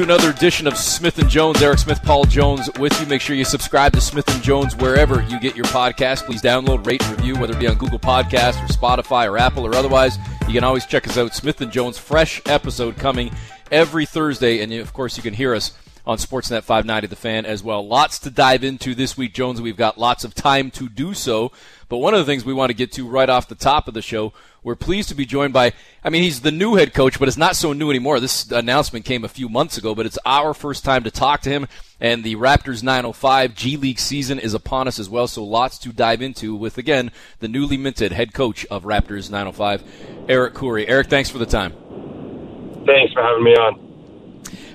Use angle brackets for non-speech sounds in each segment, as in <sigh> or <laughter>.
to another edition of Smith and Jones. Eric Smith, Paul Jones with you. Make sure you subscribe to Smith and Jones wherever you get your podcast. Please download, rate, and review, whether it be on Google Podcast or Spotify or Apple or otherwise. You can always check us out. Smith and Jones, fresh episode coming every Thursday, and of course you can hear us on Sportsnet 590 The Fan as well. Lots to dive into this week, Jones. We've got lots of time to do so. But one of the things we want to get to right off the top of the show, we're pleased to be joined by, I mean, he's the new head coach, but it's not so new anymore. This announcement came a few months ago, but it's our first time to talk to him. And the Raptors 905 G League season is upon us as well, so lots to dive into with, again, the newly minted head coach of Raptors 905, Eric Khoury. Eric, thanks for the time. Thanks for having me on.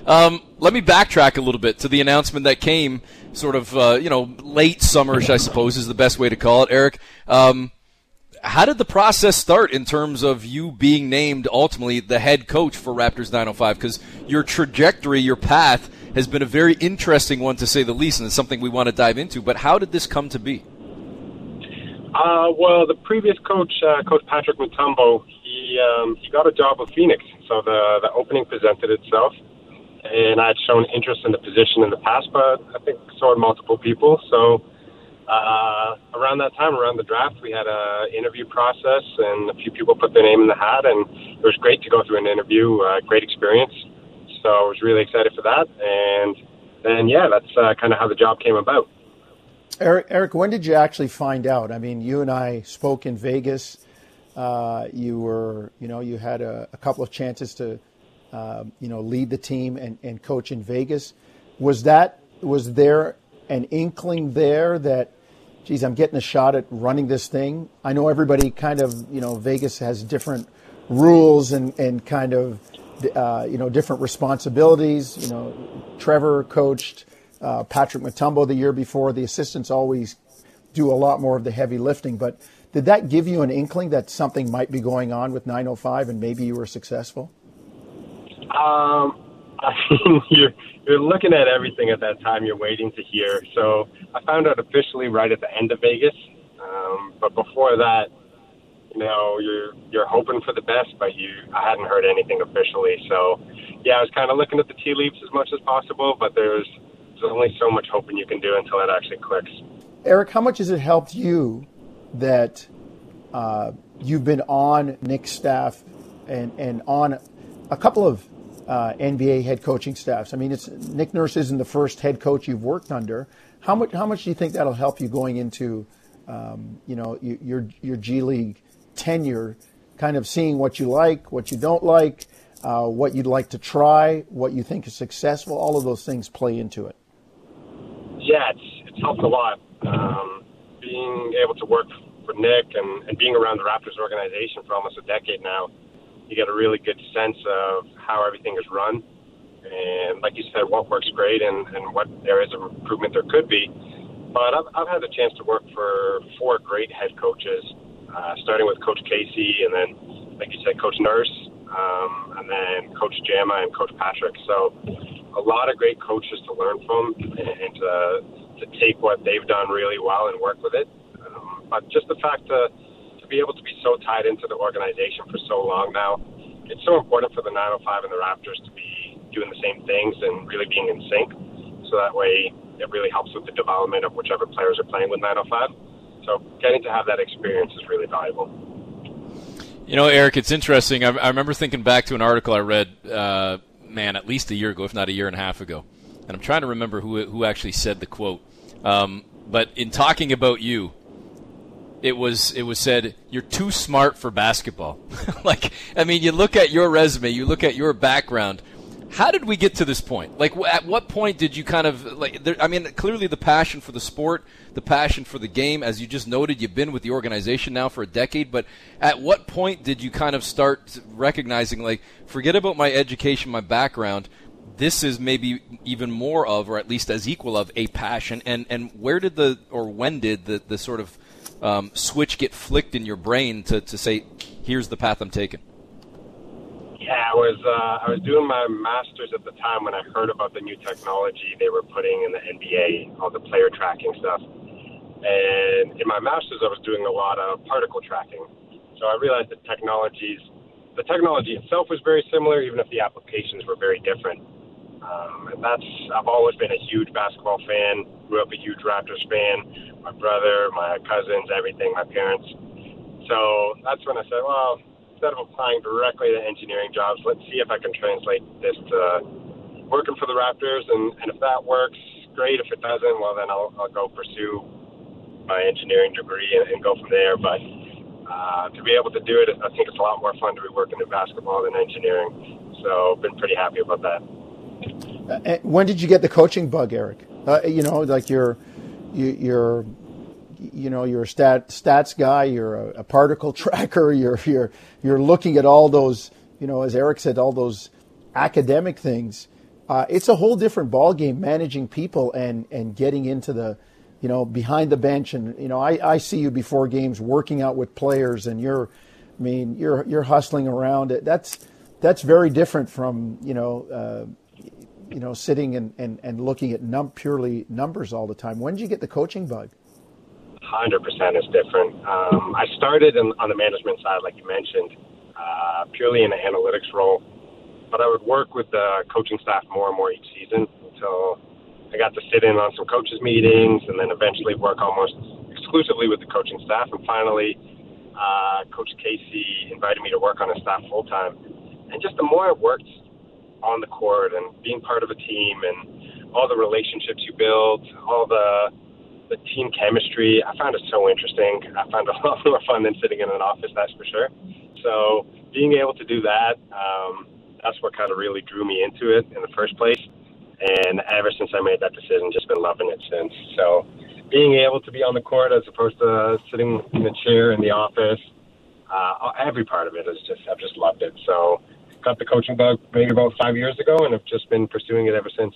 Um, let me backtrack a little bit to the announcement that came sort of, uh, you know, late summerish, I suppose, is the best way to call it. Eric, um, how did the process start in terms of you being named ultimately the head coach for Raptors 905? Because your trajectory, your path, has been a very interesting one to say the least, and it's something we want to dive into. But how did this come to be? Uh, well, the previous coach, uh, Coach Patrick Mutombo, he um, he got a job with Phoenix, so the the opening presented itself and I had shown interest in the position in the past, but I think so had multiple people. So uh, around that time, around the draft, we had a interview process, and a few people put their name in the hat, and it was great to go through an interview. Uh, great experience. So I was really excited for that, and then yeah, that's uh, kind of how the job came about. Eric, Eric, when did you actually find out? I mean, you and I spoke in Vegas. Uh, you were, you know, you had a, a couple of chances to um, you know, lead the team and, and coach in Vegas. Was that was there an inkling there that, geez, I'm getting a shot at running this thing? I know everybody kind of, you know, Vegas has different rules and, and kind of, uh, you know, different responsibilities. You know, Trevor coached uh, Patrick Mutombo the year before. The assistants always do a lot more of the heavy lifting, but did that give you an inkling that something might be going on with 905 and maybe you were successful? Um, <laughs> I mean, you're you're looking at everything at that time. You're waiting to hear. So I found out officially right at the end of Vegas. Um, but before that, you know, you're you're hoping for the best, but you I hadn't heard anything officially. So yeah, I was kind of looking at the tea leaves as much as possible, but there's there's only so much hoping you can do until it actually clicks. Eric, how much has it helped you that uh, you've been on Nick's staff and and on a couple of uh, NBA head coaching staffs. I mean, it's Nick Nurse isn't the first head coach you've worked under. How much how much do you think that'll help you going into um, you know your your G League tenure, kind of seeing what you like, what you don't like, uh, what you'd like to try, what you think is successful. All of those things play into it. Yeah, it's it's helped a lot. Um, being able to work for Nick and, and being around the Raptors organization for almost a decade now you get a really good sense of how everything is run. And like you said, what works great and, and what areas of improvement there could be. But I've, I've had the chance to work for four great head coaches, uh, starting with Coach Casey and then, like you said, Coach Nurse, um, and then Coach Jama and Coach Patrick. So a lot of great coaches to learn from and to, to take what they've done really well and work with it. Um, but just the fact that to be able to be so tied into the organization for so long now, it's so important for the 905 and the Raptors to be doing the same things and really being in sync. So that way, it really helps with the development of whichever players are playing with 905. So getting to have that experience is really valuable. You know, Eric, it's interesting. I, I remember thinking back to an article I read, uh, man, at least a year ago, if not a year and a half ago, and I'm trying to remember who who actually said the quote. Um, but in talking about you, it was it was said you're too smart for basketball. <laughs> like I mean, you look at your resume, you look at your background. How did we get to this point? Like, at what point did you kind of like? There, I mean, clearly the passion for the sport, the passion for the game, as you just noted, you've been with the organization now for a decade. But at what point did you kind of start recognizing, like, forget about my education, my background? This is maybe even more of, or at least as equal of, a passion. And and where did the or when did the the sort of um, switch get flicked in your brain to, to say, here's the path I'm taking? Yeah, I was uh, I was doing my masters at the time when I heard about the new technology they were putting in the NBA, all the player tracking stuff. And in my masters, I was doing a lot of particle tracking. So I realized that technologies, the technology itself was very similar, even if the applications were very different. Um, and that's I've always been a huge basketball fan. Grew up a huge Raptors fan. My brother, my cousins, everything, my parents. So that's when I said, well, instead of applying directly to engineering jobs, let's see if I can translate this to working for the Raptors. And, and if that works, great. If it doesn't, well, then I'll, I'll go pursue my engineering degree and, and go from there. But uh, to be able to do it, I think it's a lot more fun to be working in basketball than engineering. So, been pretty happy about that. Uh, when did you get the coaching bug, Eric? Uh, you know, like you're, you, you're, you know, you're a stat, stats guy. You're a, a, particle <laughs> tracker. You're you're you're looking at all those, you know, as Eric said, all those academic things. Uh, it's a whole different ballgame managing people and and getting into the, you know, behind the bench. And you know, I, I see you before games working out with players, and you're, I mean, you're you're hustling around. That's that's very different from you know. Uh, you know, sitting and, and, and looking at num- purely numbers all the time. When did you get the coaching bug? Hundred percent is different. Um, I started in, on the management side, like you mentioned, uh, purely in an analytics role, but I would work with the coaching staff more and more each season until I got to sit in on some coaches meetings, and then eventually work almost exclusively with the coaching staff. And finally, uh, Coach Casey invited me to work on his staff full time. And just the more I worked on the court and being part of a team and all the relationships you build, all the the team chemistry, I found it so interesting. I found it <laughs> a lot more fun than sitting in an office, that's for sure. So being able to do that, um, that's what kind of really drew me into it in the first place. And ever since I made that decision, just been loving it since. So being able to be on the court as opposed to sitting in a chair in the office, uh, every part of it is just I've just loved it. So got the coaching bug maybe about five years ago, and have just been pursuing it ever since.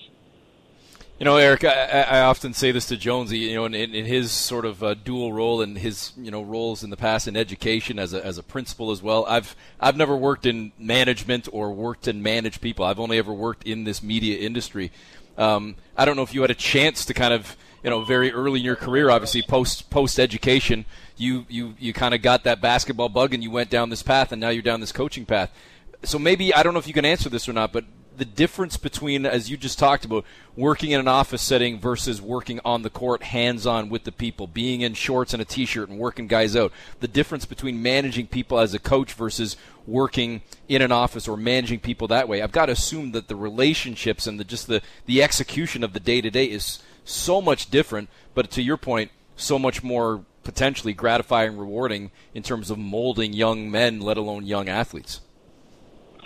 You know, Eric, I, I often say this to Jonesy. You know, in, in his sort of uh, dual role and his you know roles in the past in education as a as a principal as well. I've I've never worked in management or worked and managed people. I've only ever worked in this media industry. Um, I don't know if you had a chance to kind of you know very early in your career, obviously post post education, you you you kind of got that basketball bug and you went down this path, and now you're down this coaching path. So maybe I don't know if you can answer this or not, but the difference between, as you just talked about, working in an office setting versus working on the court, hands on with the people, being in shorts and a t shirt and working guys out. The difference between managing people as a coach versus working in an office or managing people that way. I've got to assume that the relationships and the, just the, the execution of the day to day is so much different, but to your point, so much more potentially gratifying, rewarding in terms of molding young men, let alone young athletes.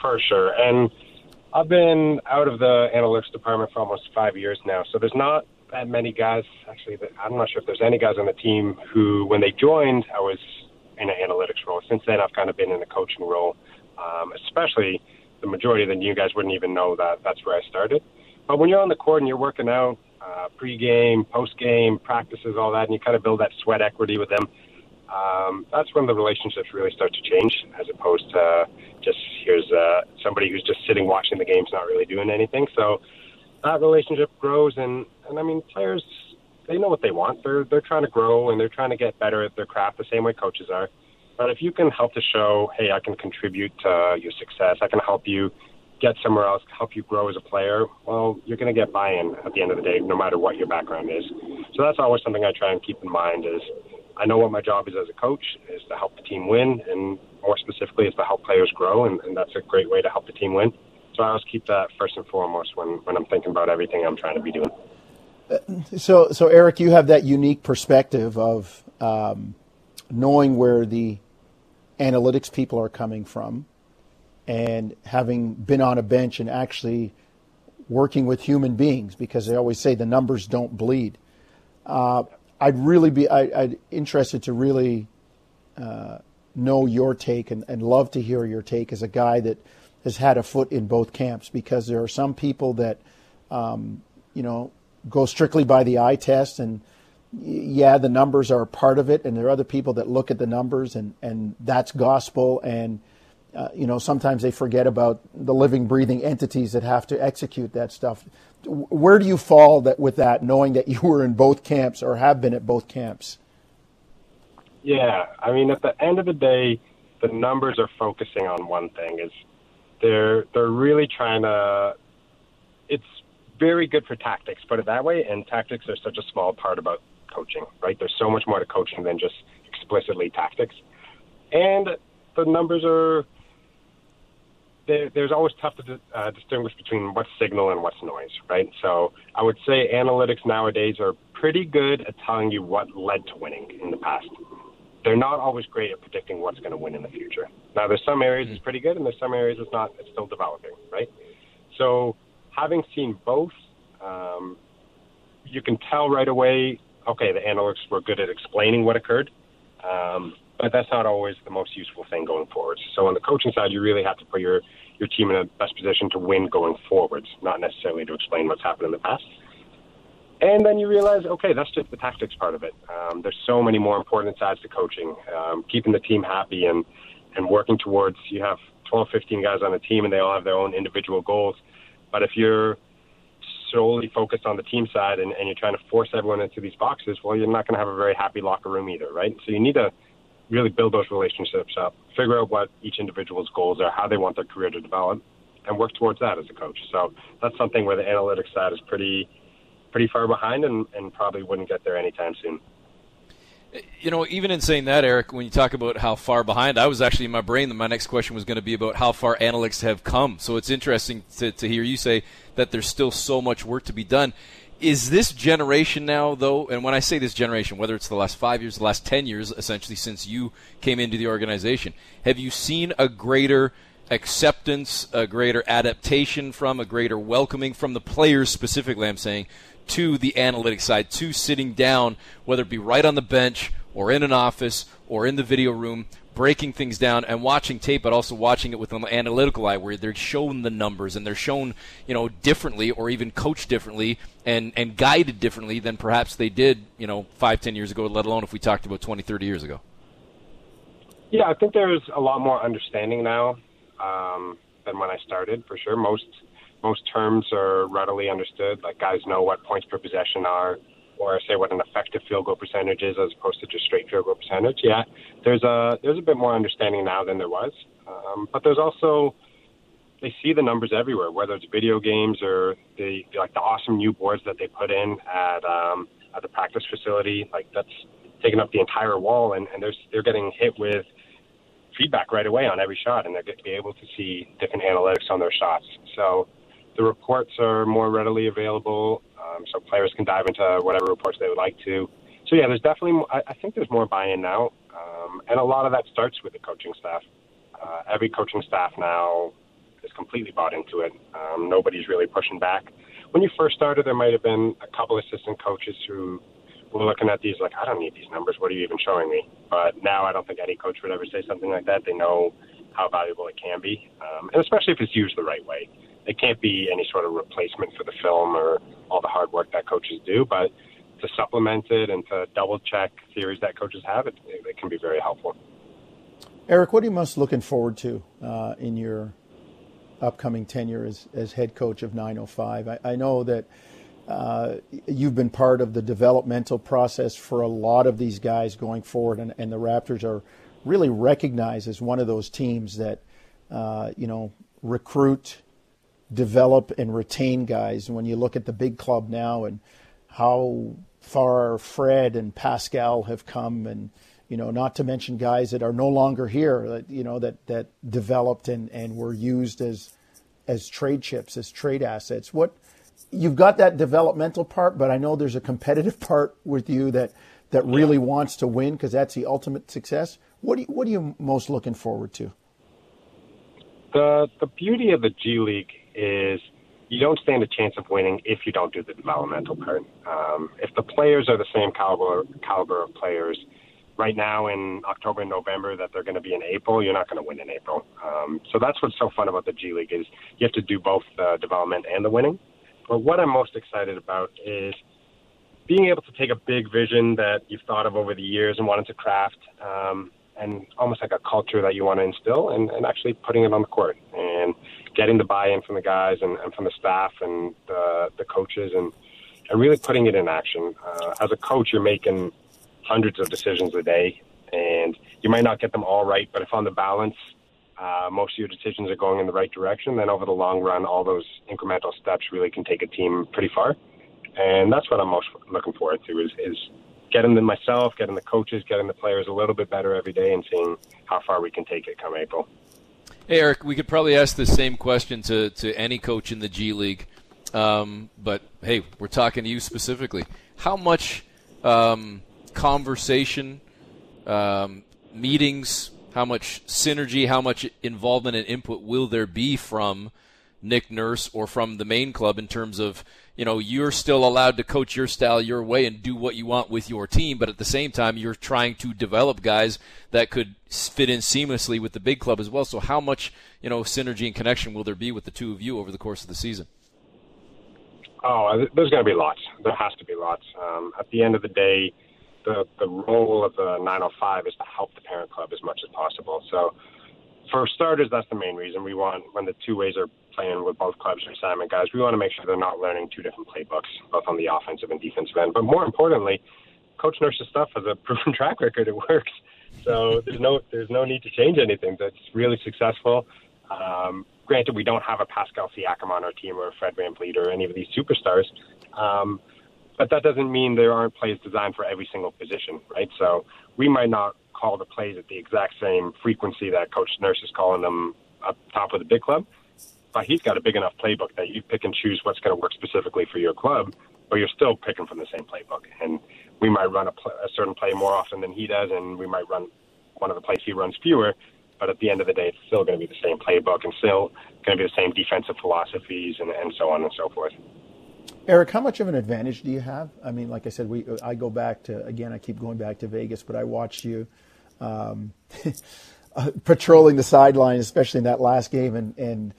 For sure. And I've been out of the analytics department for almost five years now, so there's not that many guys. Actually, I'm not sure if there's any guys on the team who, when they joined, I was in an analytics role. Since then, I've kind of been in a coaching role. Um, especially, the majority of the new guys wouldn't even know that that's where I started. But when you're on the court and you're working out, uh, pre-game, post-game, practices, all that, and you kind of build that sweat equity with them um, that's when the relationships really start to change, as opposed to just here's uh, somebody who's just sitting watching the games, not really doing anything. So that relationship grows, and and I mean, players they know what they want. They're they're trying to grow and they're trying to get better at their craft, the same way coaches are. But if you can help to show, hey, I can contribute to your success, I can help you get somewhere else, help you grow as a player, well, you're going to get buy-in at the end of the day, no matter what your background is. So that's always something I try and keep in mind is I know what my job is as a coach is to help the team win, and more specifically, is to help players grow, and, and that's a great way to help the team win. So I always keep that first and foremost when, when I'm thinking about everything I'm trying to be doing. So, so Eric, you have that unique perspective of um, knowing where the analytics people are coming from, and having been on a bench and actually working with human beings, because they always say the numbers don't bleed. Uh, I'd really be I, would interested to really uh, know your take and, and love to hear your take as a guy that has had a foot in both camps because there are some people that um, you know go strictly by the eye test and yeah the numbers are a part of it and there are other people that look at the numbers and and that's gospel and uh, you know sometimes they forget about the living breathing entities that have to execute that stuff where do you fall that with that, knowing that you were in both camps or have been at both camps? Yeah, I mean, at the end of the day, the numbers are focusing on one thing: is they're they're really trying to. it's very good for tactics, put it that way. And tactics are such a small part about coaching, right? There's so much more to coaching than just explicitly tactics. And the numbers are there's always tough to uh, distinguish between what's signal and what's noise, right? So I would say analytics nowadays are pretty good at telling you what led to winning in the past. They're not always great at predicting what's going to win in the future. Now, there's some areas it's pretty good, and there's some areas it's not. It's still developing, right? So, having seen both, um, you can tell right away. Okay, the analytics were good at explaining what occurred. Um, but that's not always the most useful thing going forward. So on the coaching side, you really have to put your your team in the best position to win going forwards, not necessarily to explain what's happened in the past. And then you realize, okay, that's just the tactics part of it. Um, there's so many more important sides to coaching, um, keeping the team happy and and working towards. You have 12, 15 guys on the team, and they all have their own individual goals. But if you're solely focused on the team side and, and you're trying to force everyone into these boxes, well, you're not going to have a very happy locker room either, right? So you need to really build those relationships up, figure out what each individual's goals are, how they want their career to develop, and work towards that as a coach. So that's something where the analytics side is pretty pretty far behind and, and probably wouldn't get there anytime soon. You know, even in saying that, Eric, when you talk about how far behind, I was actually in my brain that my next question was going to be about how far analytics have come. So it's interesting to, to hear you say that there's still so much work to be done is this generation now, though, and when I say this generation, whether it's the last five years, the last 10 years, essentially since you came into the organization, have you seen a greater acceptance, a greater adaptation from, a greater welcoming from the players specifically, I'm saying, to the analytic side, to sitting down, whether it be right on the bench or in an office or in the video room breaking things down and watching tape, but also watching it with an analytical eye, where they're shown the numbers and they're shown, you know, differently or even coached differently and and guided differently than perhaps they did, you know, five, ten years ago. Let alone if we talked about 20, 30 years ago. Yeah, I think there's a lot more understanding now um, than when I started. For sure, most most terms are readily understood. Like guys know what points per possession are or say what an effective field goal percentage is as opposed to just straight field goal percentage. Yeah, there's a there's a bit more understanding now than there was, um, but there's also they see the numbers everywhere, whether it's video games or the like the awesome new boards that they put in at um, at the practice facility. Like that's taking up the entire wall, and, and there's they're getting hit with feedback right away on every shot, and they're going to be able to see different analytics on their shots. So the reports are more readily available um, so players can dive into whatever reports they would like to. So yeah, there's definitely. I, I think there's more buy-in now, um, and a lot of that starts with the coaching staff. Uh, every coaching staff now is completely bought into it. Um, nobody's really pushing back. When you first started, there might have been a couple assistant coaches who were looking at these like, I don't need these numbers. What are you even showing me? But now I don't think any coach would ever say something like that. They know how valuable it can be, um, and especially if it's used the right way it can't be any sort of replacement for the film or all the hard work that coaches do, but to supplement it and to double check theories that coaches have, it, it can be very helpful. Eric, what are you most looking forward to uh, in your upcoming tenure as, as head coach of 905? I, I know that uh, you've been part of the developmental process for a lot of these guys going forward, and, and the Raptors are really recognized as one of those teams that, uh, you know, recruit develop and retain guys. When you look at the big club now and how far Fred and Pascal have come, and you know, not to mention guys that are no longer here, that you know that that developed and and were used as as trade chips, as trade assets. What you've got that developmental part, but I know there's a competitive <laughs> part with you that that really wants to win because that's the ultimate success. What do you, what are you most looking forward to? The the beauty of the G League is you don't stand a chance of winning if you don't do the developmental part. Um, if the players are the same caliber caliber of players right now in October and November that they're going to be in April, you're not going to win in April. Um, so that's what's so fun about the G League is you have to do both the development and the winning. But what I'm most excited about is being able to take a big vision that you've thought of over the years and wanted to craft, um, and almost like a culture that you want to instill, and, and actually putting it on the court. And getting the buy-in from the guys and, and from the staff and the, the coaches and, and really putting it in action. Uh, as a coach, you're making hundreds of decisions a day, and you might not get them all right, but if on the balance uh, most of your decisions are going in the right direction, then over the long run, all those incremental steps really can take a team pretty far. And that's what I'm most looking forward to is, is getting the myself, getting the coaches, getting the players a little bit better every day, and seeing how far we can take it come April. Hey, Eric, we could probably ask the same question to, to any coach in the G League. Um, but hey, we're talking to you specifically. How much um, conversation, um, meetings, how much synergy, how much involvement and input will there be from Nick Nurse or from the main club in terms of you know you're still allowed to coach your style your way and do what you want with your team, but at the same time you're trying to develop guys that could fit in seamlessly with the big club as well. So how much you know synergy and connection will there be with the two of you over the course of the season? Oh, there's going to be lots. There has to be lots. Um, at the end of the day, the the role of the 905 is to help the parent club as much as possible. So, for starters, that's the main reason we want when the two ways are playing with both clubs or assignment guys. We want to make sure they're not learning two different playbooks, both on the offensive and defensive end. But more importantly, Coach Nurse's stuff has a <laughs> proven track record. It works. So there's no there's no need to change anything. That's really successful. Um, granted, we don't have a Pascal Siakam on our team or a Fred VanVleet or any of these superstars. Um, but that doesn't mean there aren't plays designed for every single position, right? So we might not call the plays at the exact same frequency that Coach Nurse is calling them up top of the big club, but he's got a big enough playbook that you pick and choose what's going to work specifically for your club, but you're still picking from the same playbook. And we might run a, pl- a certain play more often than he does, and we might run one of the plays he runs fewer. But at the end of the day, it's still going to be the same playbook and still going to be the same defensive philosophies and, and so on and so forth. Eric, how much of an advantage do you have? I mean, like I said, we I go back to again. I keep going back to Vegas, but I watched you um, <laughs> patrolling the sideline, especially in that last game, and and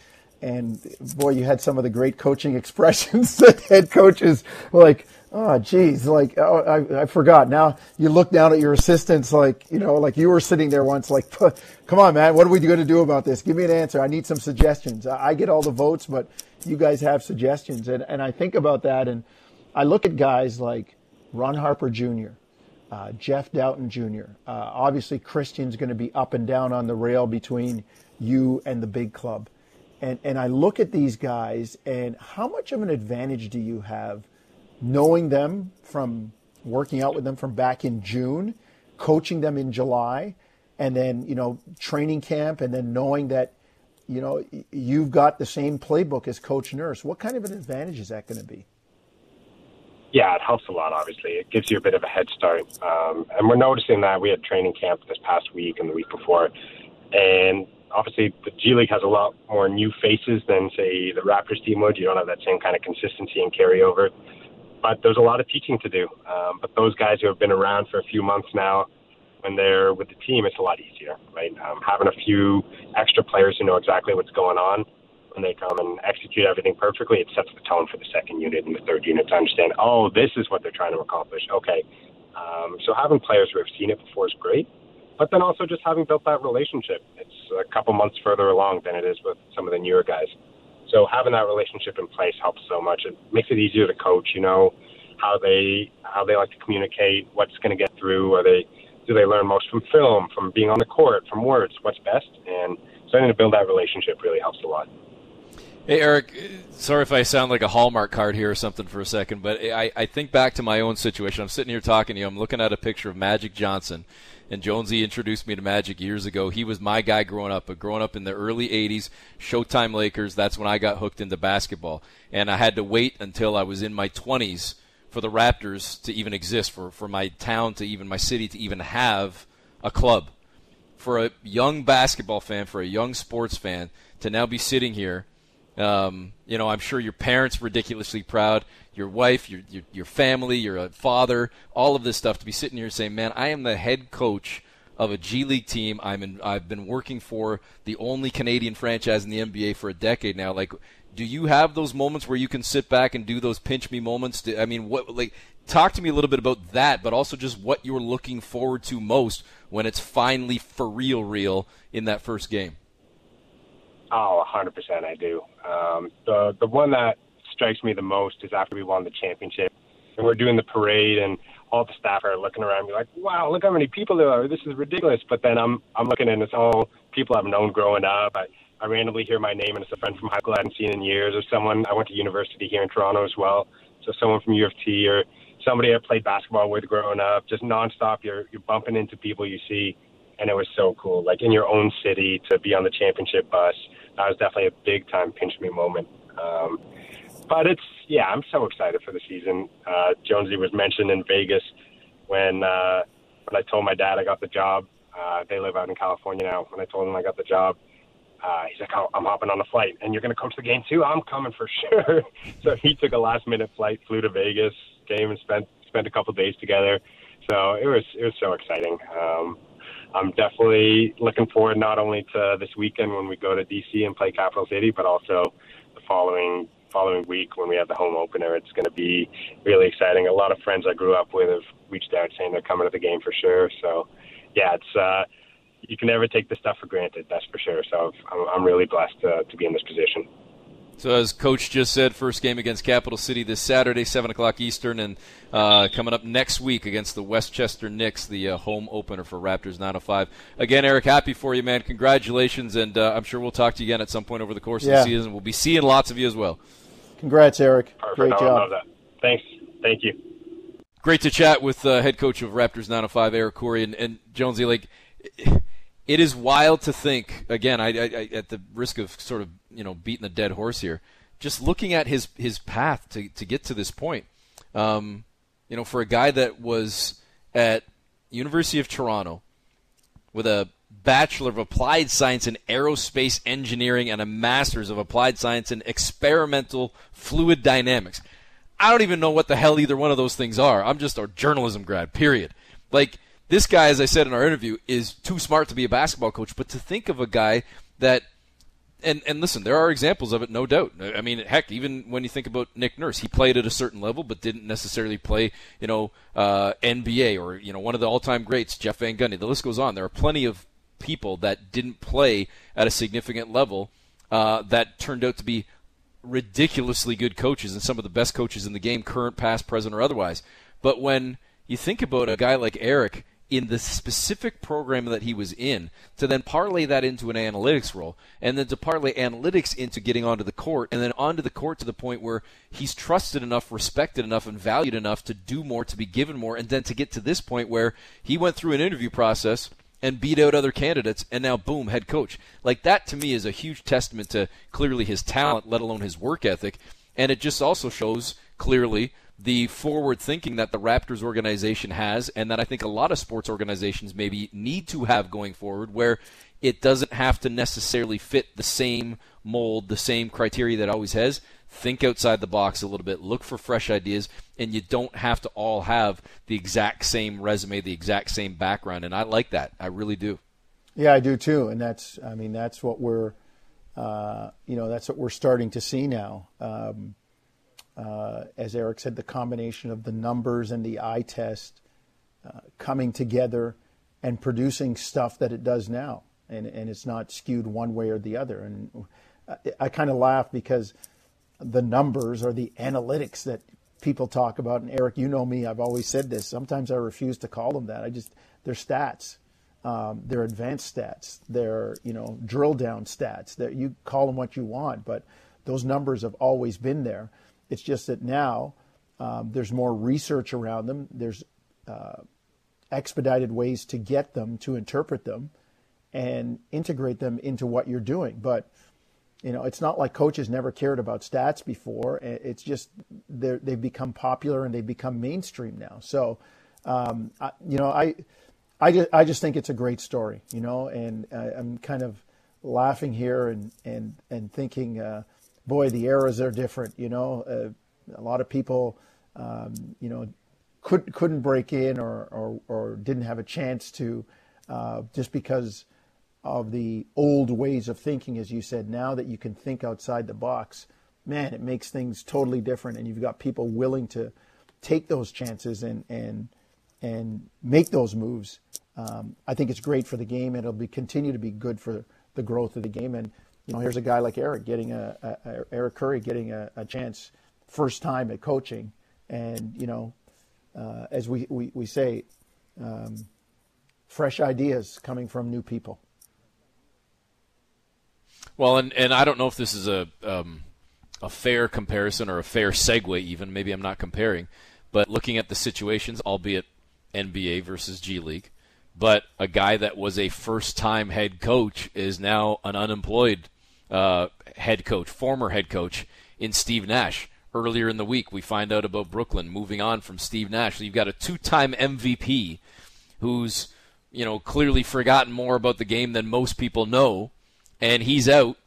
and boy, you had some of the great coaching <laughs> expressions that head coaches like oh geez like oh, I, I forgot. Now you look down at your assistants like you know like you were sitting there once like come on man what are we going to do about this? Give me an answer. I need some suggestions. I get all the votes but you guys have suggestions. And, and i think about that and i look at guys like ron harper jr uh, jeff dowtin jr uh, obviously christian's going to be up and down on the rail between you and the big club and, and i look at these guys and how much of an advantage do you have knowing them from working out with them from back in June, coaching them in July, and then, you know, training camp, and then knowing that, you know, you've got the same playbook as Coach Nurse. What kind of an advantage is that going to be? Yeah, it helps a lot, obviously. It gives you a bit of a head start. Um, and we're noticing that we had training camp this past week and the week before. And obviously, the G League has a lot more new faces than, say, the Raptors team would. You don't have that same kind of consistency and carryover but there's a lot of teaching to do. Um, but those guys who have been around for a few months now, when they're with the team, it's a lot easier, right? Um, having a few extra players who know exactly what's going on when they come and execute everything perfectly, it sets the tone for the second unit and the third unit to understand, oh, this is what they're trying to accomplish. Okay. Um, so having players who have seen it before is great. But then also just having built that relationship, it's a couple months further along than it is with some of the newer guys. So having that relationship in place helps so much. It makes it easier to coach. You know how they how they like to communicate, what's going to get through. Are they do they learn most from film, from being on the court, from words? What's best? And starting to build that relationship really helps a lot. Hey Eric, sorry if I sound like a Hallmark card here or something for a second, but I, I think back to my own situation. I'm sitting here talking to you. I'm looking at a picture of Magic Johnson, and Jonesy introduced me to Magic years ago. He was my guy growing up, but growing up in the early '80s, Showtime Lakers. That's when I got hooked into basketball, and I had to wait until I was in my 20s for the Raptors to even exist, for for my town to even my city to even have a club. For a young basketball fan, for a young sports fan, to now be sitting here um, you know, I'm sure your parents ridiculously proud, your wife, your, your your family, you're father, all of this stuff to be sitting here saying, "Man, I am the head coach of a G League team. I'm in, I've been working for the only Canadian franchise in the NBA for a decade now. Like, do you have those moments where you can sit back and do those pinch me moments? I mean, what like talk to me a little bit about that, but also just what you're looking forward to most when it's finally for real, real in that first game. Oh, 100% I do. Um, the the one that strikes me the most is after we won the championship and we're doing the parade and all the staff are looking around me like, wow, look how many people there are. This is ridiculous. But then I'm I'm looking and it's all people I've known growing up. I, I randomly hear my name, and it's a friend from high school I hadn't seen in years, or someone I went to university here in Toronto as well. So someone from U of T or somebody I played basketball with growing up. Just nonstop, you're you're bumping into people you see, and it was so cool. Like in your own city to be on the championship bus, that was definitely a big time pinch me moment. Um, but it's yeah, I'm so excited for the season. Uh, Jonesy was mentioned in Vegas when uh, when I told my dad I got the job. Uh, they live out in California now. When I told him I got the job, uh, he's like, oh, I'm hopping on a flight, and you're going to coach the game too. I'm coming for <laughs> sure. so he took a last minute flight, flew to Vegas, came and spent spent a couple days together. So it was it was so exciting. Um, I'm definitely looking forward not only to this weekend when we go to DC and play Capital City, but also the following following week when we have the home opener. It's going to be really exciting. A lot of friends I grew up with have reached out saying they're coming to the game for sure. So, yeah, it's uh, you can never take this stuff for granted. That's for sure. So I'm, I'm really blessed to, to be in this position. So, as Coach just said, first game against Capital City this Saturday, 7 o'clock Eastern, and uh, coming up next week against the Westchester Knicks, the uh, home opener for Raptors 905. Again, Eric, happy for you, man. Congratulations, and uh, I'm sure we'll talk to you again at some point over the course yeah. of the season. We'll be seeing lots of you as well. Congrats, Eric. Perfect. Great job. Thanks. Thank you. Great to chat with uh, head coach of Raptors 905, Eric Khoury, and, and Jonesy. Like, it is wild to think. Again, I, I, at the risk of sort of you know beating the dead horse here, just looking at his his path to to get to this point. Um, you know, for a guy that was at University of Toronto with a Bachelor of Applied Science in Aerospace Engineering and a Master's of Applied Science in Experimental Fluid Dynamics. I don't even know what the hell either one of those things are. I'm just a journalism grad, period. Like, this guy, as I said in our interview, is too smart to be a basketball coach, but to think of a guy that and and listen, there are examples of it, no doubt. I mean, heck, even when you think about Nick Nurse, he played at a certain level, but didn't necessarily play, you know, uh, NBA or you know one of the all-time greats, Jeff Van Gundy. The list goes on. There are plenty of people that didn't play at a significant level uh, that turned out to be ridiculously good coaches and some of the best coaches in the game, current, past, present, or otherwise. But when you think about a guy like Eric in the specific program that he was in, to then parlay that into an analytics role, and then to parlay analytics into getting onto the court, and then onto the court to the point where he's trusted enough, respected enough, and valued enough to do more, to be given more, and then to get to this point where he went through an interview process – and beat out other candidates, and now boom, head coach. Like that to me is a huge testament to clearly his talent, let alone his work ethic, and it just also shows clearly the forward thinking that the Raptors organization has, and that I think a lot of sports organizations maybe need to have going forward, where it doesn't have to necessarily fit the same mold, the same criteria that always has think outside the box a little bit, look for fresh ideas, and you don't have to all have the exact same resume, the exact same background. And I like that. I really do. Yeah, I do too. And that's, I mean, that's what we're, uh, you know, that's what we're starting to see now. Um, uh, as Eric said, the combination of the numbers and the eye test uh, coming together and producing stuff that it does now. And, and it's not skewed one way or the other. And I, I kind of laugh because the numbers or the analytics that people talk about. And Eric, you know me, I've always said this. Sometimes I refuse to call them that. I just, they're stats. Um, they're advanced stats. They're, you know, drill down stats. That you call them what you want, but those numbers have always been there. It's just that now um, there's more research around them. There's uh, expedited ways to get them, to interpret them, and integrate them into what you're doing. But you know, it's not like coaches never cared about stats before. It's just they've become popular and they've become mainstream now. So, um, I, you know, I, I just, I just think it's a great story, you know, and I, am kind of laughing here and, and, and thinking, uh, boy, the eras are different, you know, uh, a lot of people, um, you know, could, couldn't break in or, or, or didn't have a chance to, uh, just because, of the old ways of thinking, as you said. Now that you can think outside the box, man, it makes things totally different, and you've got people willing to take those chances and and and make those moves. Um, I think it's great for the game, and it'll be continue to be good for the growth of the game. And you know, here's a guy like Eric getting a, a, a Eric Khoury getting a, a, chance first time at coaching, and you know, uh, as we we, we say, um, fresh ideas coming from new people. Well, and and I don't know if this is a um, a fair comparison or a fair segue. Even maybe I'm not comparing, but looking at the situations, albeit NBA versus G League, but a guy that was a first time head coach is now an unemployed uh, head coach, former head coach in Steve Nash. Earlier in the week, we find out about Brooklyn moving on from Steve Nash. So you've got a two time MVP who's you know clearly forgotten more about the game than most people know, and he's out.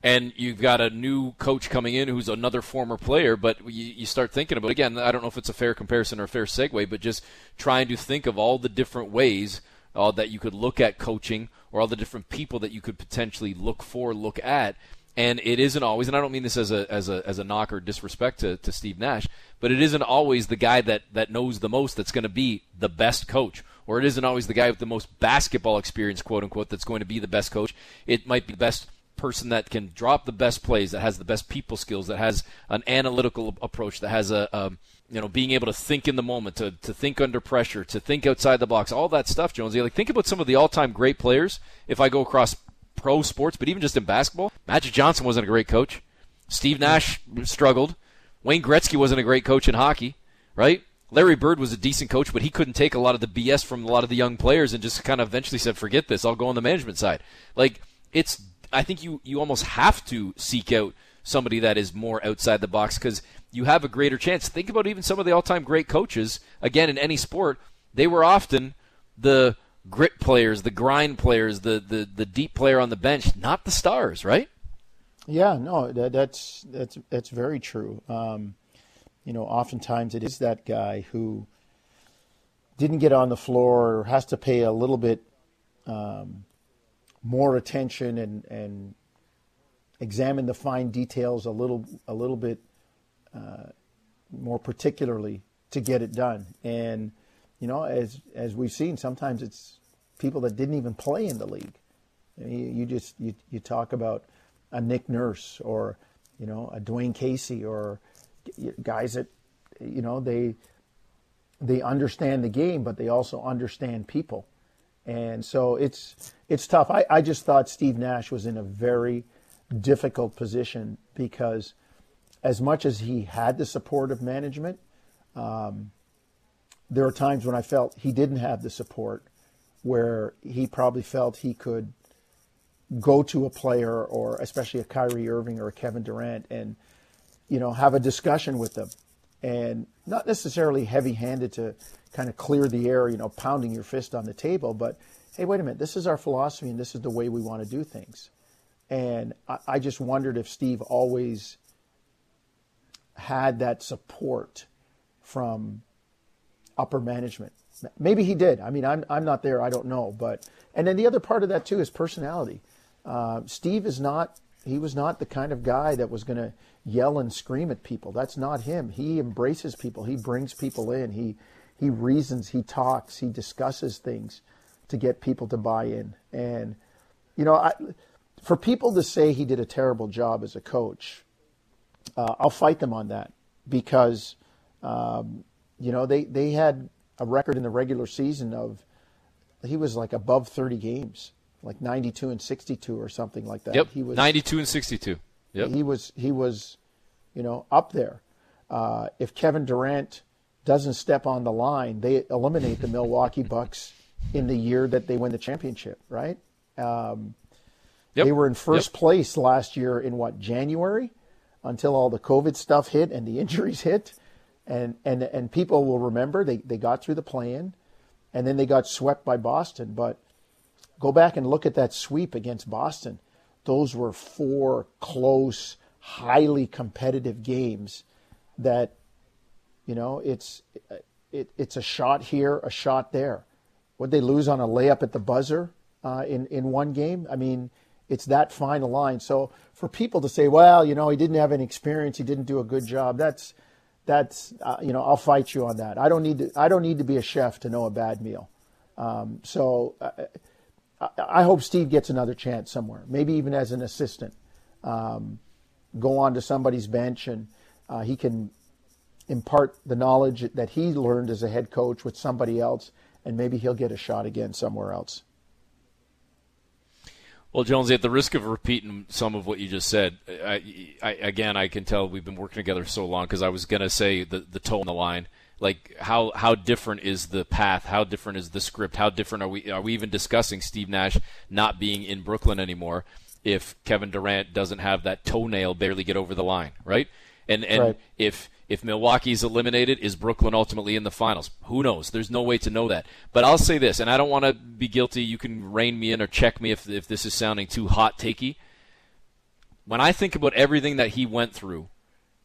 And you've got a new coach coming in who's another former player, but you, you start thinking about again. I don't know if it's a fair comparison or a fair segue, but just trying to think of all the different ways uh, that you could look at coaching or all the different people that you could potentially look for, look at. And it isn't always, and I don't mean this as a as a as a knock or disrespect to, to Steve Nash, but it isn't always the guy that, that knows the most that's going to be the best coach, or it isn't always the guy with the most basketball experience, quote unquote, that's going to be the best coach. It might be the best person that can drop the best plays, that has the best people skills, that has an analytical approach, that has a, a you know, being able to think in the moment, to, to think under pressure, to think outside the box, all that stuff, Jonesy. Like, think about some of the all time great players if I go across pro sports, but even just in basketball. Magic Johnson wasn't a great coach. Steve Nash struggled. Wayne Gretzky wasn't a great coach in hockey, right? Larry Bird was a decent coach, but he couldn't take a lot of the BS from a lot of the young players and just kind of eventually said, forget this, I'll go on the management side. Like, it's, I think you, you almost have to seek out somebody that is more outside the box because you have a greater chance. Think about even some of the all time great coaches, again, in any sport, they were often the grit players, the grind players, the, the, the deep player on the bench, not the stars, right? Yeah, no, that, that's that's that's very true. Um, you know, oftentimes it is that guy who didn't get on the floor or has to pay a little bit um, more attention and and examine the fine details a little a little bit uh, more particularly to get it done. And you know, as as we've seen, sometimes it's people that didn't even play in the league. You, you just you, you talk about a Nick Nurse or you know a Dwayne Casey or guys that you know they they understand the game, but they also understand people, and so it's it's tough. I, I just thought Steve Nash was in a very difficult position because as much as he had the support of management, um, there are times when I felt he didn't have the support, where he probably felt he could go to a player or especially a Kyrie Irving or a Kevin Durant and you know have a discussion with them and not necessarily heavy-handed to kind of clear the air, you know, pounding your fist on the table, but hey, wait a minute, this is our philosophy and this is the way we want to do things. And I, I just wondered if Steve always had that support from upper management. Maybe he did. I mean, I'm I'm not there. I don't know. But and then the other part of that too is personality. Uh, Steve is not. He was not the kind of guy that was going to yell and scream at people. That's not him. He embraces people. He brings people in. He he reasons. He talks. He discusses things to get people to buy in. And you know, I, for people to say he did a terrible job as a coach, uh, I'll fight them on that because um, you know they they had a record in the regular season of he was like above 30 games, like 92 and 62 or something like that. Yep, he was 92 and 62. Yep. He was he was, you know, up there. Uh, if Kevin Durant doesn't step on the line, they eliminate the Milwaukee Bucks in the year that they win the championship, right? Um, yep. They were in first yep. place last year in what January, until all the COVID stuff hit and the <laughs> injuries hit, and and and people will remember they they got through the play-in, and then they got swept by Boston. But go back and look at that sweep against Boston. Those were four close, highly competitive games. That, you know, it's it, it's a shot here, a shot there. Would they lose on a layup at the buzzer uh, in in one game? I mean, it's that fine a line. So for people to say, well, you know, he didn't have any experience, he didn't do a good job, that's that's uh, you know, I'll fight you on that. I don't need to I don't need to be a chef to know a bad meal. Um, so uh, I, I, hope Steve gets another chance somewhere, maybe even as an assistant. Um, go on to somebody's bench and uh, he can impart the knowledge that he learned as a head coach with somebody else, and maybe he'll get a shot again somewhere else. Well, Jonesy, at the risk of repeating some of what you just said, I, I, again, I can tell we've been working together so long because I was going to say the, the toe on the line. Like how how different is the path? How different is the script? How different are we? Are we even discussing Steve Nash not being in Brooklyn anymore? If Kevin Durant doesn't have that toenail barely get over the line, right? And and right. if if Milwaukee's eliminated, is Brooklyn ultimately in the finals? Who knows? There's no way to know that. But I'll say this, and I don't want to be guilty. You can rein me in or check me if if this is sounding too hot takey. When I think about everything that he went through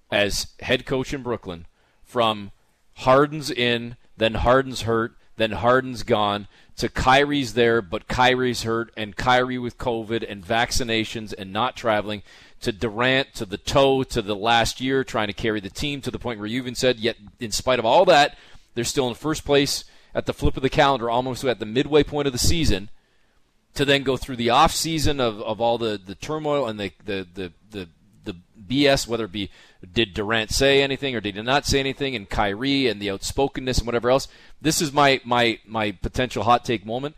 as head coach in Brooklyn, from Harden's in, then Harden's hurt, then Harden's gone, to Kyrie's there, but Kyrie's hurt, and Kyrie with COVID and vaccinations and not traveling, to Durant, to the toe, to the last year, trying to carry the team to the point where you even said, yet in spite of all that, they're still in first place at the flip of the calendar, almost at the midway point of the season, to then go through the off season of, of all the, the turmoil and the, the, the, the, the BS, whether it be did Durant say anything or did he not say anything, and Kyrie and the outspokenness and whatever else. This is my my my potential hot take moment.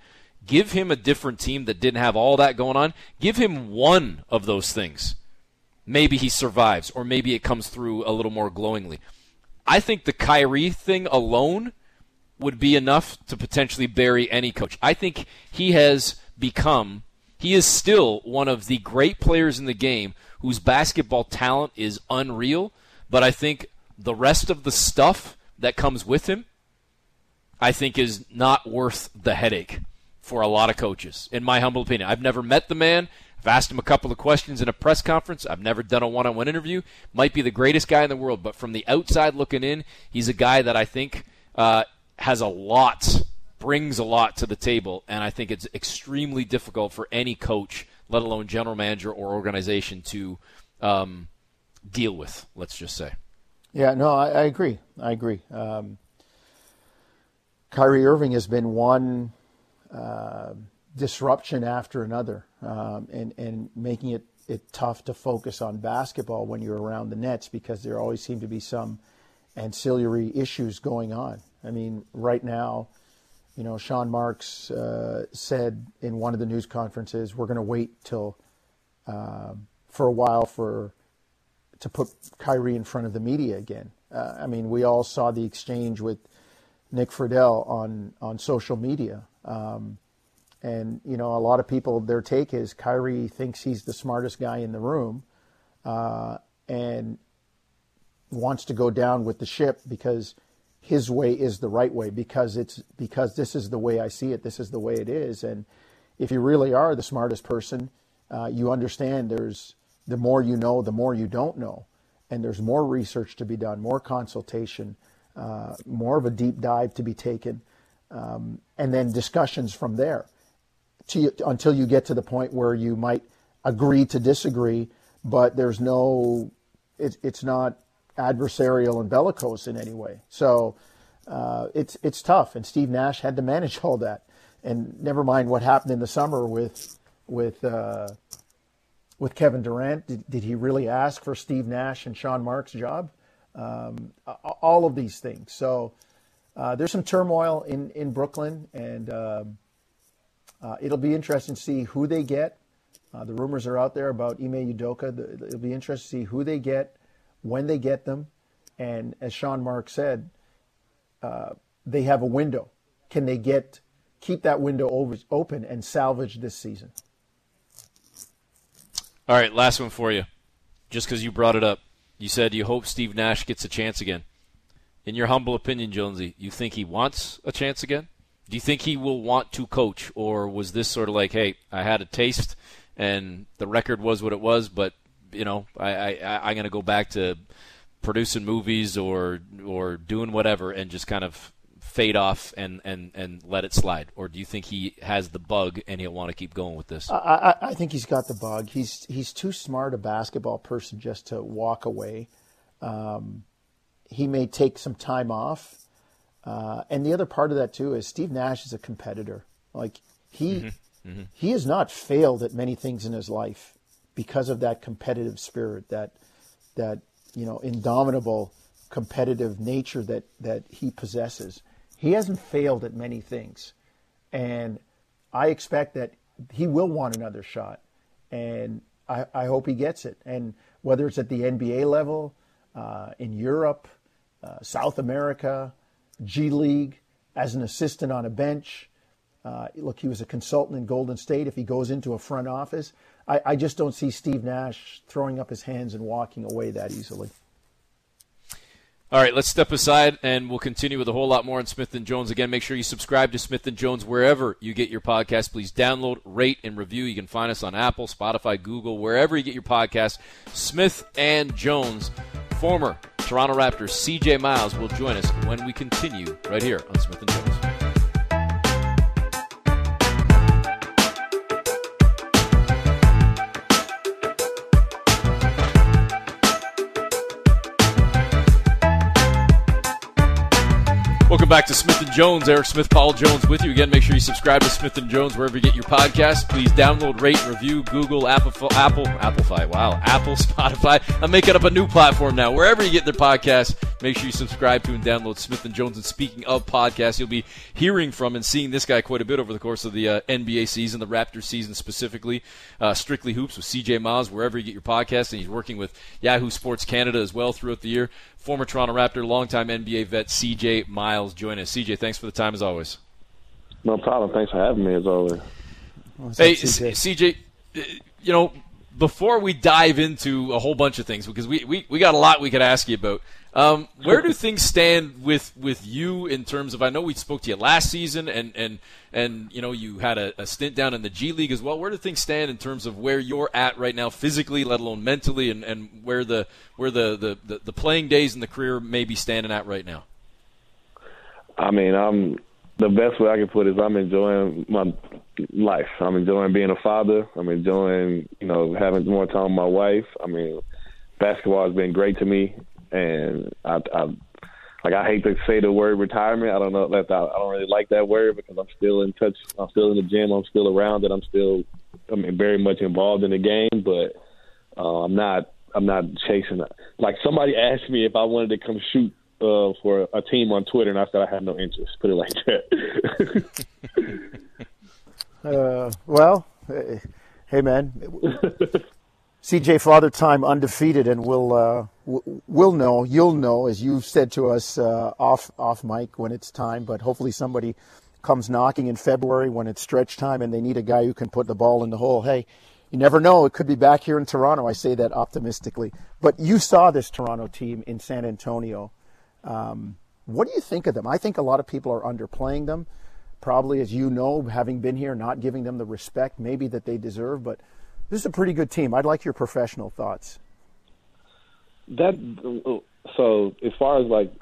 Give him a different team that didn't have all that going on. Give him one of those things. Maybe he survives, or maybe it comes through a little more glowingly. I think the Kyrie thing alone would be enough to potentially bury any coach. I think he has become, he is still one of the great players in the game whose basketball talent is unreal, but I think the rest of the stuff that comes with him, I think is not worth the headache for a lot of coaches, in my humble opinion. I've never met the man. I've asked him a couple of questions in a press conference. I've never done a one on one interview. Might be the greatest guy in the world, but from the outside looking in, he's a guy that I think uh, has a lot, brings a lot to the table, and I think it's extremely difficult for any coach let alone general manager or organization to um, deal with. Let's just say. Yeah, no, I, I agree. I agree. Um, Kyrie Irving has been one uh, disruption after another, um, and and making it it tough to focus on basketball when you're around the nets because there always seem to be some ancillary issues going on. I mean, right now you know, Sean Marks uh, said in one of the news conferences, we're going to wait till uh, for a while for to put Kyrie in front of the media again. Uh, I mean, we all saw the exchange with Nick Friedell on on social media, um, and you know, a lot of people their take is Kyrie thinks he's the smartest guy in the room, uh, and wants to go down with the ship because his way is the right way because it's because this is the way I see it. This is the way it is. And if you really are the smartest person, uh, you understand there's the more you know, the more you don't know, and there's more research to be done, more consultation, uh, more of a deep dive to be taken, um, and then discussions from there, to, until you get to the point where you might agree to disagree, but there's no, it, it's not adversarial and bellicose in any way. So uh, it's it's tough, and Steve Nash had to manage all that. And never mind what happened in the summer with with uh, with Kevin Durant. Did, did, he really ask for Steve Nash and Sean Marks' job? Um, all of these things. So uh, there's some turmoil in in Brooklyn, and um, uh, it'll be interesting to see who they get. Uh, the rumors are out there about Ime Udoka. It'll be interesting to see who they get when they get them. And as Sean Mark said, uh, they have a window. Can they get keep that window over, open and salvage this season? All right, last one for you. Just because you brought it up, you said you hope Steve Nash gets a chance again. In your humble opinion, Jonesy, you think he wants a chance again? Do you think he will want to coach, or was this sort of like, hey, I had a taste and the record was what it was, but you know, I, I I'm going to go back to producing movies or or doing whatever and just kind of fade off and, and, and let it slide? Or do you think he has the bug and he'll want to keep going with this? I, I, I think he's got the bug. He's he's too smart a basketball person just to walk away. Um, he may take some time off. Uh, and the other part of that too is Steve Nash is a competitor. Like he mm-hmm. Mm-hmm. he has not failed at many things in his life because of that competitive spirit, that that you know indomitable competitive nature that that he possesses. He hasn't failed at many things, and I expect that he will want another shot. and I, I hope he gets it. And whether it's at the NBA level, uh, in Europe, uh, South America, G League, as an assistant on a bench. Uh, look, he was a consultant in Golden State. If he goes into a front office, I, I just don't see Steve Nash throwing up his hands and walking away that easily. All right, let's step aside and we'll continue with a whole lot more on Smith and Jones. Again, make sure you subscribe to Smith and Jones wherever you get your podcast. Please download, rate, and review. You can find us on Apple, Spotify, Google, wherever you get your podcast. Smith and Jones, former Toronto Raptors CJ Miles will join us when we continue right here on Smith and Jones. Welcome back to Smith and Jones. Eric Smith, Paul Jones with you again. Make sure you subscribe to Smith and Jones wherever you get your podcast. Please download, rate, review Google, Apple, Apple, Applefy. Wow, Apple, <laughs> Spotify. I'm making up a new platform now. Wherever you get their podcast, make sure you subscribe to and download Smith and Jones. And speaking of podcasts, you'll be hearing from and seeing this guy quite a bit over the course of the uh, NBA season, the Raptors season specifically. Uh, Strictly Hoops with CJ Miles, wherever you get your podcast, and he's working with Yahoo Sports Canada as well throughout the year former Toronto Raptor, longtime NBA vet CJ Miles join us. CJ, thanks for the time as always. No problem. Thanks for having me as always. hey, CJ? CJ, uh, you know, before we dive into a whole bunch of things, because we, we, we got a lot we could ask you about, um, where do things stand with, with you in terms of? I know we spoke to you last season, and and and you know you had a, a, stint down in the G League as well. Where do things stand in terms of where you're at right now, physically, let alone mentally, and, and where the where the, the, the, the playing days and the career may be standing at right now? I mean, I'm the best way I can put it is I'm enjoying my life. I'm enjoying being a father. I'm enjoying, you know, having more time with my wife. I mean, basketball has been great to me and I, I like I hate to say the word retirement. I don't know that I, I don't really like that word because I'm still in touch. I'm still in the gym. I'm still around it. I'm still I mean very much involved in the game, but uh, I'm not I'm not chasing. Like somebody asked me if I wanted to come shoot uh, for a team on Twitter, and I said I had no interest. Put it like that. <laughs> uh, well, hey man, <laughs> CJ Father Time undefeated, and we'll uh, we'll know. You'll know, as you've said to us uh, off off mic when it's time. But hopefully, somebody comes knocking in February when it's stretch time, and they need a guy who can put the ball in the hole. Hey, you never know. It could be back here in Toronto. I say that optimistically. But you saw this Toronto team in San Antonio. Um, what do you think of them? I think a lot of people are underplaying them. Probably, as you know, having been here, not giving them the respect maybe that they deserve. But this is a pretty good team. I'd like your professional thoughts. That so as far as like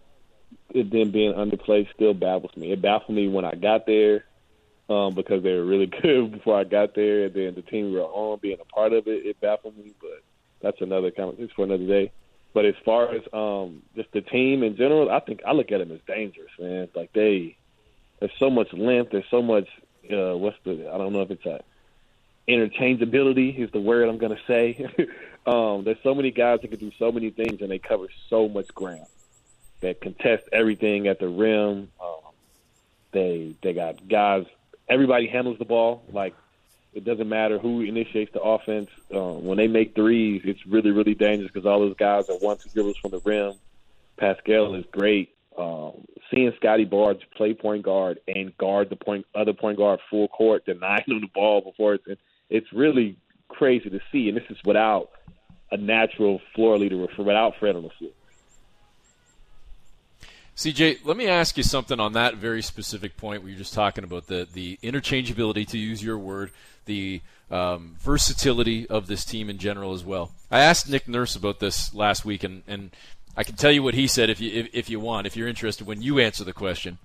it then being underplayed still baffles me. It baffled me when I got there um, because they were really <laughs> good before I got there, and then the team we were on being a part of it, it baffled me. But that's another conversation for another day. But as far as um, just the team in general, I think I look at them as dangerous, man. Like they, there's so much length, there's so much. Uh, what's the? I don't know if it's a interchangeability is the word I'm to say. <laughs> um, there's so many guys that can do so many things, and they cover so much ground. They contest everything at the rim. Um, they they got guys. Everybody handles the ball. Like it doesn't matter who initiates the offense. Um, when they make threes, it's really really dangerous because all those guys are one two dribbles from the rim. Pascal is great. Um, seeing Scottie Barnes play point guard and guard the point other point guard full court, denying him the ball before it's it's really crazy to see, and this is without a natural floor leader, without Fred on the floor. CJ, let me ask you something on that very specific point where you're just talking about the, the interchangeability, to use your word, the um, versatility of this team in general as well. I asked Nick Nurse about this last week, and, and I can tell you what he said if you if, if you want, if you're interested, when you answer the question.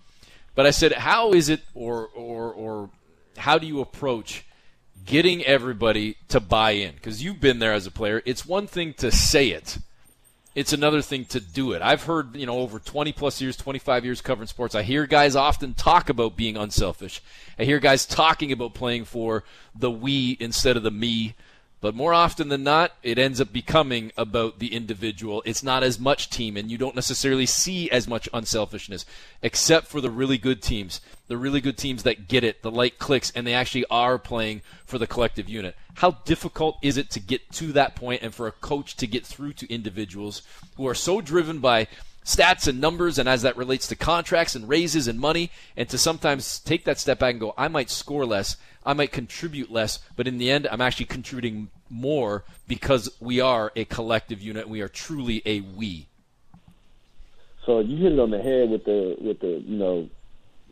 But I said, how is it, or or or how do you approach getting everybody to buy in because you've been there as a player. It's one thing to say it. It's another thing to do it. I've heard, you know, over 20 plus years, 25 years covering sports, I hear guys often talk about being unselfish. I hear guys talking about playing for the we instead of the me. But more often than not, it ends up becoming about the individual. It's not as much team, and you don't necessarily see as much unselfishness, except for the really good teams. The really good teams that get it, the light clicks, and they actually are playing for the collective unit. How difficult is it to get to that point and for a coach to get through to individuals who are so driven by stats and numbers and as that relates to contracts and raises and money and to sometimes take that step back and go, I might score less I might contribute less, but in the end, I'm actually contributing more because we are a collective unit. We are truly a we. So you hit it on the head with the with the you know,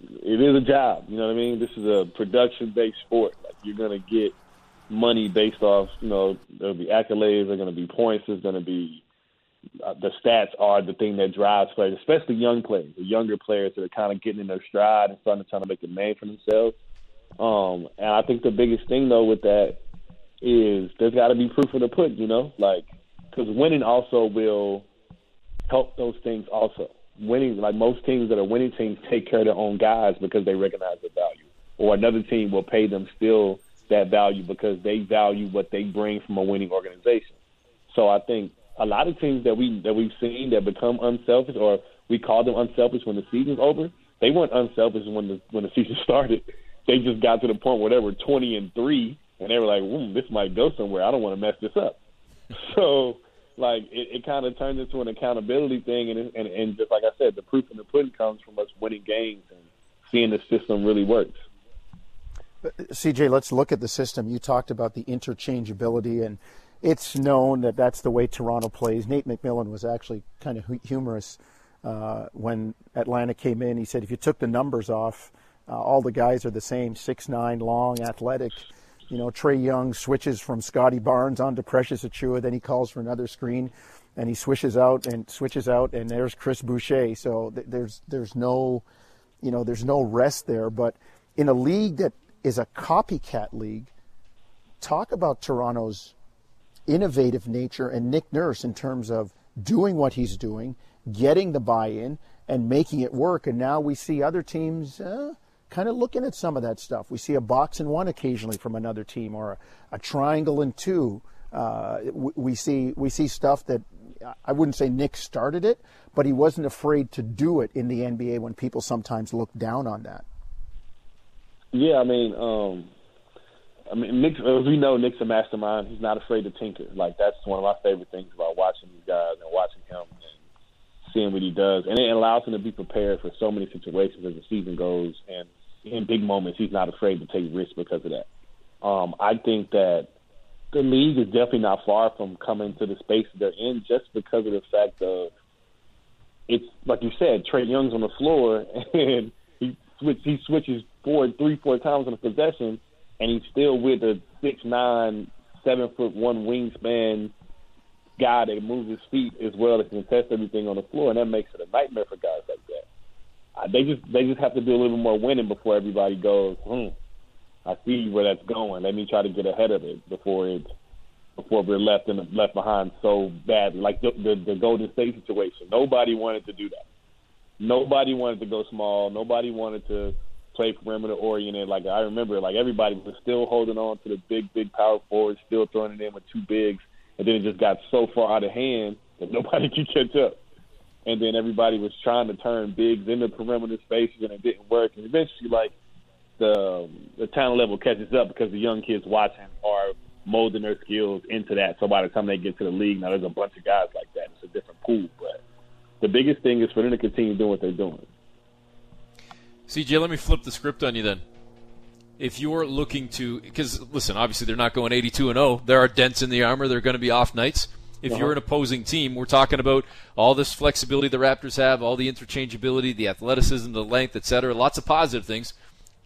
it is a job. You know what I mean? This is a production based sport. Like you're gonna get money based off you know there'll be accolades, there're gonna be points, there's gonna be uh, the stats are the thing that drives players, especially young players, the younger players that are kind of getting in their stride and starting to try to make a name for themselves. Um, and I think the biggest thing though with that is there's got to be proof of the pudding, you know, like because winning also will help those things also. Winning, like most teams that are winning teams, take care of their own guys because they recognize the value, or another team will pay them still that value because they value what they bring from a winning organization. So I think a lot of teams that we that we've seen that become unselfish, or we call them unselfish when the season's over, they weren't unselfish when the when the season <laughs> started they just got to the point where they were 20 and three, and they were like, "Ooh, this might go somewhere. I don't want to mess this up." <laughs> so, like, it, it kind of turned into an accountability thing, and, and and just like I said, the proof in the pudding comes from us winning games and seeing the system really works. CJ, let's look at the system. You talked about the interchangeability, and it's known that that's the way Toronto plays. Nate McMillan was actually kind of humorous uh, when Atlanta came in. He said if you took the numbers off uh, all the guys are the same, six nine, long, athletic. You know, Trae Young switches from Scottie Barnes onto Precious Achiuwa, then he calls for another screen, and he swishes out and switches out, and there's Chris Boucher. So th- there's there's no, you know, there's no rest there. But in a league that is a copycat league, talk about Toronto's innovative nature and Nick Nurse in terms of doing what he's doing, getting the buy-in, and making it work. And now we see other teams. Uh, kind of looking at some of that stuff. We see a box and one occasionally from another team, or a, a triangle and two. Uh, we see we see stuff that I wouldn't say Nick started it, but he wasn't afraid to do it in the NBA when people sometimes look down on that. Yeah, I mean, um, I mean, Nick, we know, Nick's a mastermind. He's not afraid to tinker. Like that's one of my favorite things about watching these guys and watching him and seeing what he does, and it allows him to be prepared for so many situations as the season goes. And in big moments, he's not afraid to take risks because of that. Um, I think that the league is definitely not far from coming to the space they're in just because of the fact of it's like you said, Trae Young's on the floor <laughs> and he switch he switches four three, four times on a possession and he's still with a six nine, seven foot one wingspan guy that moves his feet as well that can test everything on the floor and that makes it a nightmare for guys like that they just they just have to do a little more winning before everybody goes. Hmm, I see where that's going. Let me try to get ahead of it before it before we're left in left behind so badly. Like the, the the Golden State situation, nobody wanted to do that. Nobody wanted to go small. Nobody wanted to play perimeter oriented. Like I remember, like everybody was still holding on to the big, big power forwards, still throwing it in with two bigs, and then it just got so far out of hand that <laughs> nobody could catch up and then everybody was trying to turn bigs into perimeter spaces, and it didn't work. And eventually, like the the talent level catches up because the young kids watching are molding their skills into that. So by the time they get to the league, now there's a bunch of guys like that. It's a different pool, but the biggest thing is for them to continue doing what they're doing. CJ, let me flip the script on you then. If you're looking to, because listen, obviously they're not going 82 and 0. There are dents in the armor. There are going to be off nights. If uh-huh. you're an opposing team, we're talking about all this flexibility the Raptors have, all the interchangeability, the athleticism, the length, etc. Lots of positive things.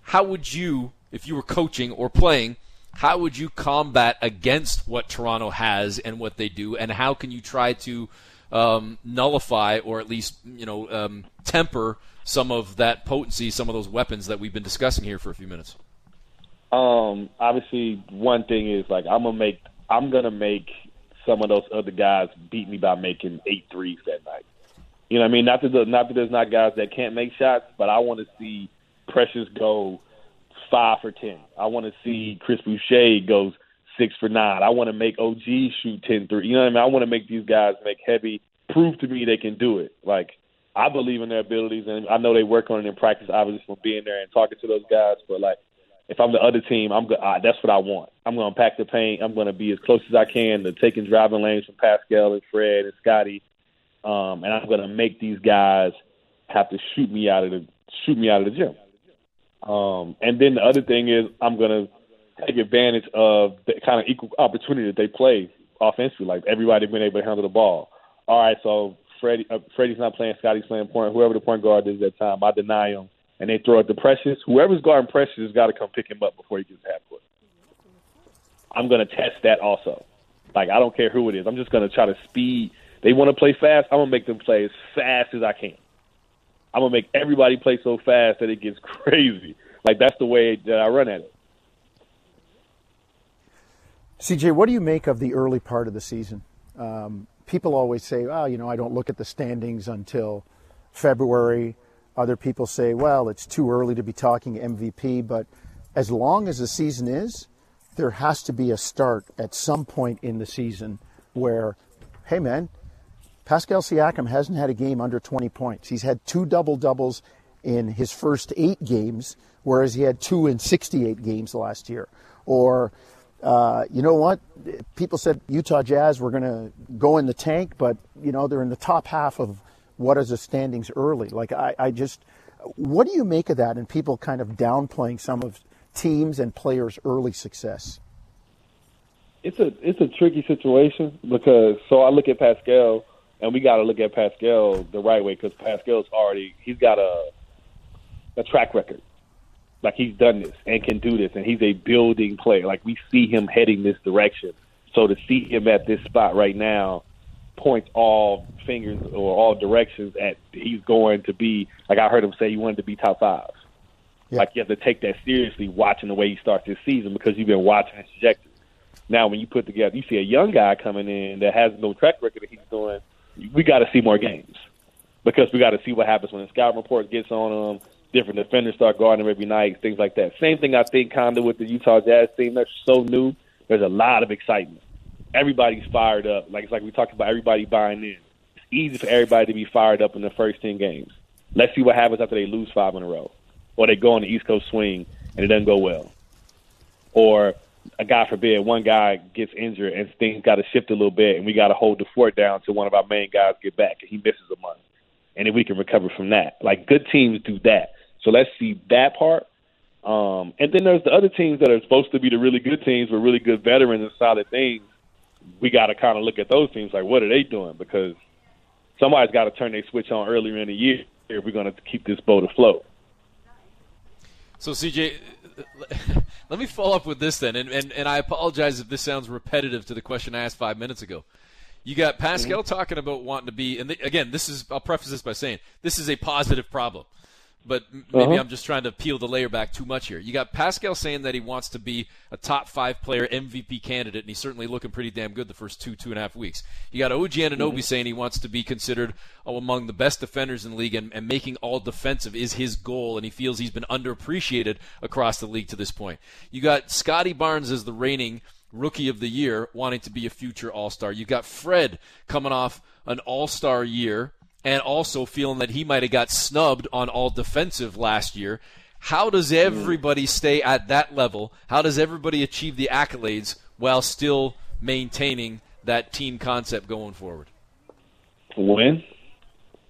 How would you, if you were coaching or playing, how would you combat against what Toronto has and what they do, and how can you try to um, nullify or at least you know um, temper some of that potency, some of those weapons that we've been discussing here for a few minutes? Um, obviously, one thing is like I'm gonna make I'm gonna make some of those other guys beat me by making eight threes that night. You know what I mean? Not that the, not that there's not guys that can't make shots, but I want to see Precious go five for ten. I want to see Chris Boucher goes six for nine. I want to make OG shoot 10 3. You know what I mean? I want to make these guys make heavy, prove to me they can do it. Like, I believe in their abilities, and I know they work on it in practice, obviously, from being there and talking to those guys. But, like, if I'm the other team, I'm go- uh, that's what I want. I'm going to pack the paint. I'm going to be as close as I can to taking driving lanes from Pascal and Fred and Scottie, um, and I'm going to make these guys have to shoot me out of the shoot me out of the gym. Um, and then the other thing is I'm going to take advantage of the kind of equal opportunity that they play offensively. Like everybody being able to handle the ball. All right, so Freddie, uh, Freddie's not playing, Scottie's playing point. Whoever the point guard is at that time, I deny him, and they throw it to Precious. Whoever's guarding Precious has got to come pick him up before he gets half court. I'm going to test that also. Like I don't care who it is. I'm just going to try to speed. They want to play fast. I'm gonna make them play as fast as I can. I'm gonna make everybody play so fast that it gets <laughs> crazy. Like that's the way that I run at it. CJ, what do you make of the early part of the season? Um, people always say, oh, you know, I don't look at the standings until February." Other people say, "Well, it's too early to be talking MVP." But as long as the season is, there has to be a start at some point in the season where, hey, man, Pascal Siakam hasn't had a game under 20 points. He's had two double doubles in his first eight games, whereas he had two in 68 games last year. Or, uh, you know what? People said Utah Jazz were going to go in the tank, but, you know, they're in the top half of what is the standings early. Like, I, I just, what do you make of that and people kind of downplaying some of teams and players' early success? It's a it's a tricky situation because so I look at Pascal and we got to look at Pascal the right way because Pascal's already he's got a a track record. Like he's done this and can do this, and he's a building player. Like we see him heading this direction. So to see him at this spot right now points all fingers or all directions at he's going to be. Like I heard him say, he wanted to be top five. Yeah. Like you have to take that seriously, watching the way he starts this season because you've been watching his trajectory. Now, when you put together, you see a young guy coming in that has no track record that he's doing. We got to see more games because we got to see what happens when the scout report gets on them different defenders start guarding him every night, things like that. Same thing I think kind of with the Utah Jazz team. They're so new. There's a lot of excitement. Everybody's fired up. Like it's like we talked about everybody buying in. It's easy for everybody to be fired up in the first ten games. Let's see what happens after they lose five in a row. Or they go on the East Coast swing and it doesn't go well. Or a God forbid, one guy gets injured and things got to shift a little bit, and we got to hold the fort down until one of our main guys get back, and he misses a month, and then we can recover from that. Like good teams do that. So let's see that part. Um, and then there's the other teams that are supposed to be the really good teams with really good veterans and solid things. We got to kind of look at those teams like, what are they doing? Because somebody's got to turn their switch on earlier in the year if we're going to keep this boat afloat. So, CJ, <laughs> let me follow up with this then, and, and, and I apologize if this sounds repetitive to the question I asked five minutes ago. You got Pascal mm-hmm. talking about wanting to be, and the, again, this is I'll preface this by saying this is a positive problem but maybe uh-huh. I'm just trying to peel the layer back too much here. You got Pascal saying that he wants to be a top five player MVP candidate, and he's certainly looking pretty damn good the first two, two and a half weeks. You got OG Anunoby mm-hmm. saying he wants to be considered oh, among the best defenders in the league, and, and making all defensive is his goal, and he feels he's been underappreciated across the league to this point. You got Scottie Barnes as the reigning rookie of the year, wanting to be a future All Star. You got Fred coming off an All Star year and also feeling that he might have got snubbed on all defensive last year. How does everybody stay at that level? How does everybody achieve the accolades while still maintaining that team concept going forward? Win.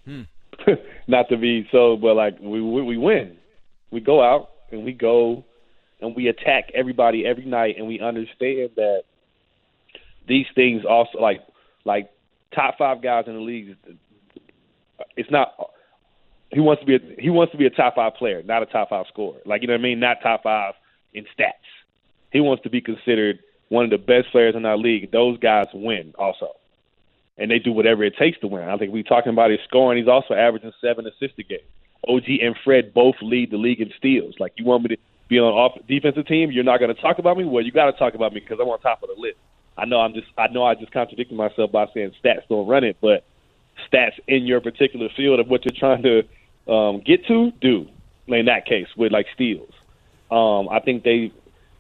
Hmm. <laughs> Not to be so, but like we we win. We go out and we go and we attack everybody every night, and we understand that these things also like like top five guys in the league it's not he wants to be a, he wants to be a top five player, not a top five scorer. Like you know what I mean? Not top five in stats. He wants to be considered one of the best players in our league. Those guys win also, and they do whatever it takes to win. I think we're talking about his scoring. He's also averaging seven assists a game. OG and Fred both lead the league in steals. Like you want me to be on off defensive team, you're not going to talk about me. Well, you got to talk about me because I'm on top of the list. I know I'm just I know I just contradicted myself by saying stats don't run it, but stats in your particular field of what you're trying to um, get to do. In that case, with like steals, um, I think they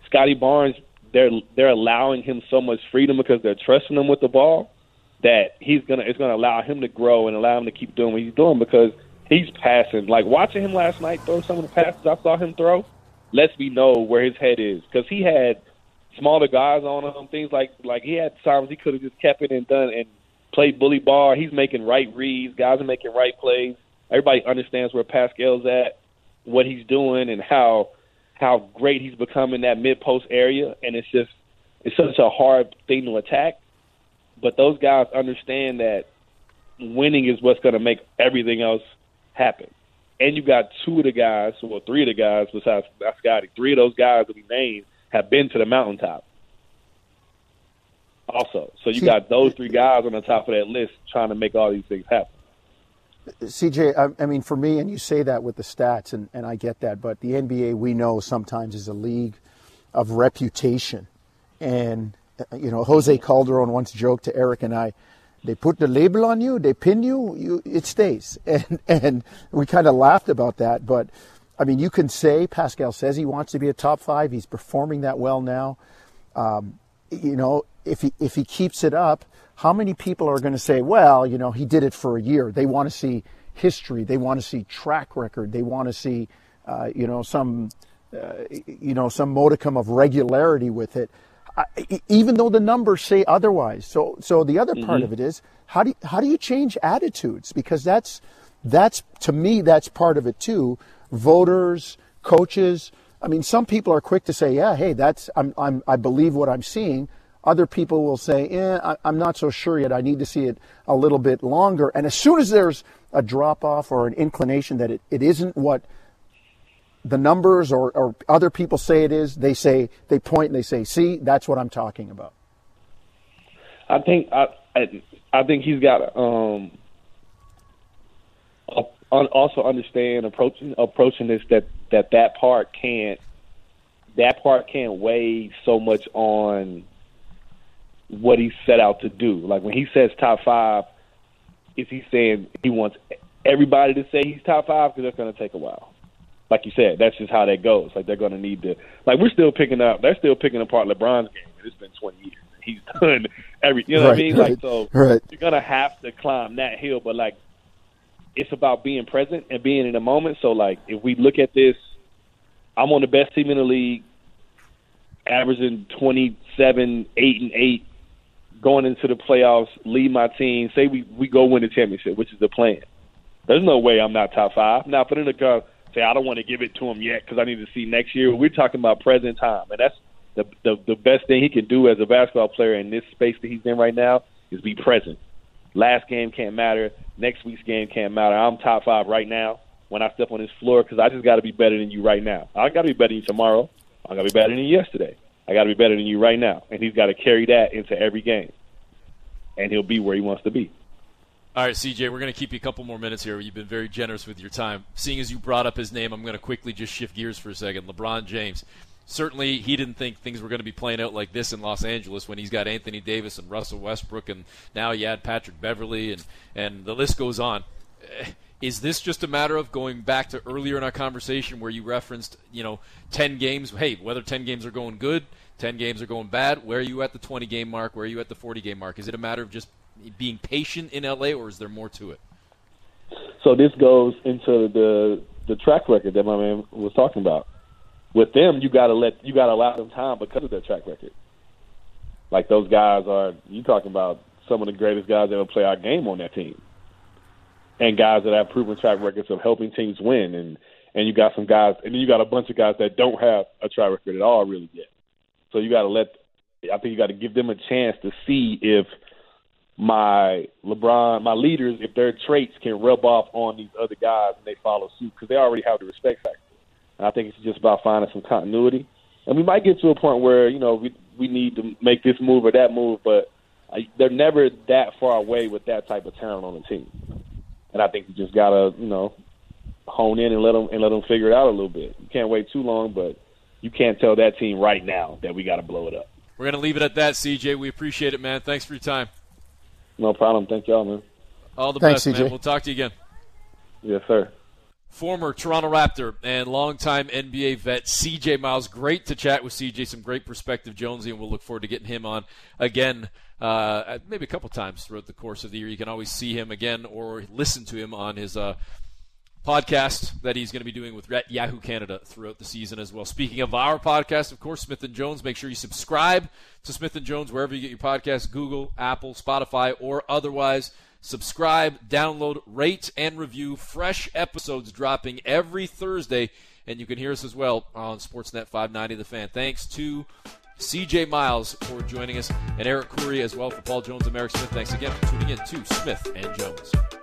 Scottie Barnes they're they're allowing him so much freedom because they're trusting him with the ball that he's gonna it's gonna allow him to grow and allow him to keep doing what he's doing because he's passing. Like watching him last night throw some of the passes I saw him throw lets me know where his head is because he had smaller guys on him. Things like like he had times he could have just kept it and done and played bully ball. He's making right reads. Guys are making right plays. Everybody understands where Pascal's at, what he's doing, and how how great he's become in that mid post area. And it's just it's such a hard thing to attack. But those guys understand that winning is what's going to make everything else happen. And you got two of the guys, well, three of the guys besides Scottie, three of those guys that we named have been to the mountaintop. Also, so you got those three guys on the top of that list trying to make all these things happen. CJ, I, I, mean, for me, and you say that with the stats, and, and I get that, but the NBA, we know sometimes is a league of reputation. And, you know, Jose Calderon once joked to Eric and I, they put the label on you, they pin you, you it stays. <laughs> And, and we kind of laughed about that. But, I mean, you can say Pascal says he wants to be a top five. He's performing that well now. Um, you know, if he if he keeps it up, how many people are going to say, well, you know, he did it for a year? They want to see history. They want to see track record. They want to see, uh, you know, some, uh, you know, some modicum of regularity with it. I, even though the numbers say otherwise. So, so the other mm-hmm. part of it is how do you, how do you change attitudes? Because that's that's to me that's part of it too. Voters, coaches. I mean, some people are quick to say, "Yeah, hey, that's I'm, I'm I believe what I'm seeing." Other people will say, eh, I'm not so sure yet. I need to see it a little bit longer. And as soon as there's a drop off or an inclination that it, it isn't what the numbers or, or other people say it is, they say, they point and they say, see, that's what I'm talking about. I think, I, I, I think he's got, um, also understand approaching approaching this that that that part can't that part can't weigh so much on what he set out to do. Like when he says top five, is he saying he wants everybody to say he's top five because that's going to take a while. Like you said, that's just how that goes. Like they're going to need to. Like we're still picking up. They're still picking apart LeBron's game. And it's been 20 years. He's <laughs> done every. You know right, what I mean? Right, like so, right. you're gonna have to climb that hill. But like, it's about being present and being in the moment. So like, if we look at this, I'm on the best team in the league, averaging 27, eight and eight going into the playoffs, lead my team. Say we we go win the championship, which is the plan. There's no way I'm not top five. Now, put in the car, say I don't want to give it to him yet because I need to see next year. We're talking about present time, and that's the, the the best thing he can do as a basketball player in this space that he's in right now is be present. Last game can't matter. Next week's game can't matter. I'm top five right now when I step on this floor because I just got to be better than you right now. I got to be better than you tomorrow. I got to be better than you yesterday. I got to be better than you right now. And he's got to carry that into every game. And he'll be where he wants to be. All right, CJ, we're going to keep you a couple more minutes here. You've been very generous with your time. Seeing as you brought up his name, I'm going to quickly just shift gears for a second. LeBron James. Certainly, he didn't think things were going to be playing out like this in Los Angeles when he's got Anthony Davis and Russell Westbrook, and now you add Patrick Beverley, and, and the list goes on. Eh, is this just a matter of going back to earlier in our conversation where you referenced, you know, 10 games? Hey, whether 10 games are going good, 10 games are going bad, where are you at the 20 game mark? Where are you at the 40 game mark? Is it a matter of just being patient in LA or is there more to it? So this goes into the the track record that my man was talking about. With them, you got to let you got to allow them time because of their track record. Like those guys are you talking about some of the greatest guys that ever play our game on that team and guys that have proven track records of helping teams win, and and you got some guys, and then you got a bunch of guys that don't have a track record at all really yet. So you got to let, I think you got to give them a chance to see if my LeBron, my leaders, if their traits can rub off on these other guys and they follow suit because they already have the respect factor. And I think it's just about finding some continuity. And we might get to a point where you know we we need to make this move or that move, but I, they're never that far away with that type of talent on the team and I think you just gotta you know hone in and let them and let them figure it out a little bit. You can't wait too long, but you can't tell that team right now that we got to blow it up. We're gonna leave it at that, CJ. We appreciate it, man. Thanks for your time. No problem. Thank y'all, man. All the Thanks, best, CJ. man. We'll talk to you again. Yes, sir. Former Toronto Raptor and longtime NBA vet CJ Miles. Great to chat with CJ. Some great perspective, Jonesy, and we'll look forward to getting him on again, uh, maybe a couple times throughout the course of the year. You can always see him again or listen to him on his uh, podcast that he's going to be doing with Yahoo Canada throughout the season as well. Speaking of our podcast, of course, Smith and Jones. Make sure you subscribe to Smith and Jones wherever you get your podcast: Google, Apple, Spotify, or otherwise. Subscribe, download, rate, and review. Fresh episodes dropping every Thursday, and you can hear us as well on Sportsnet 590 The Fan. Thanks to CJ Miles for joining us, and Eric Khoury as well for Paul Jones and Merrick Smith. Thanks again for tuning in to Smith and Jones.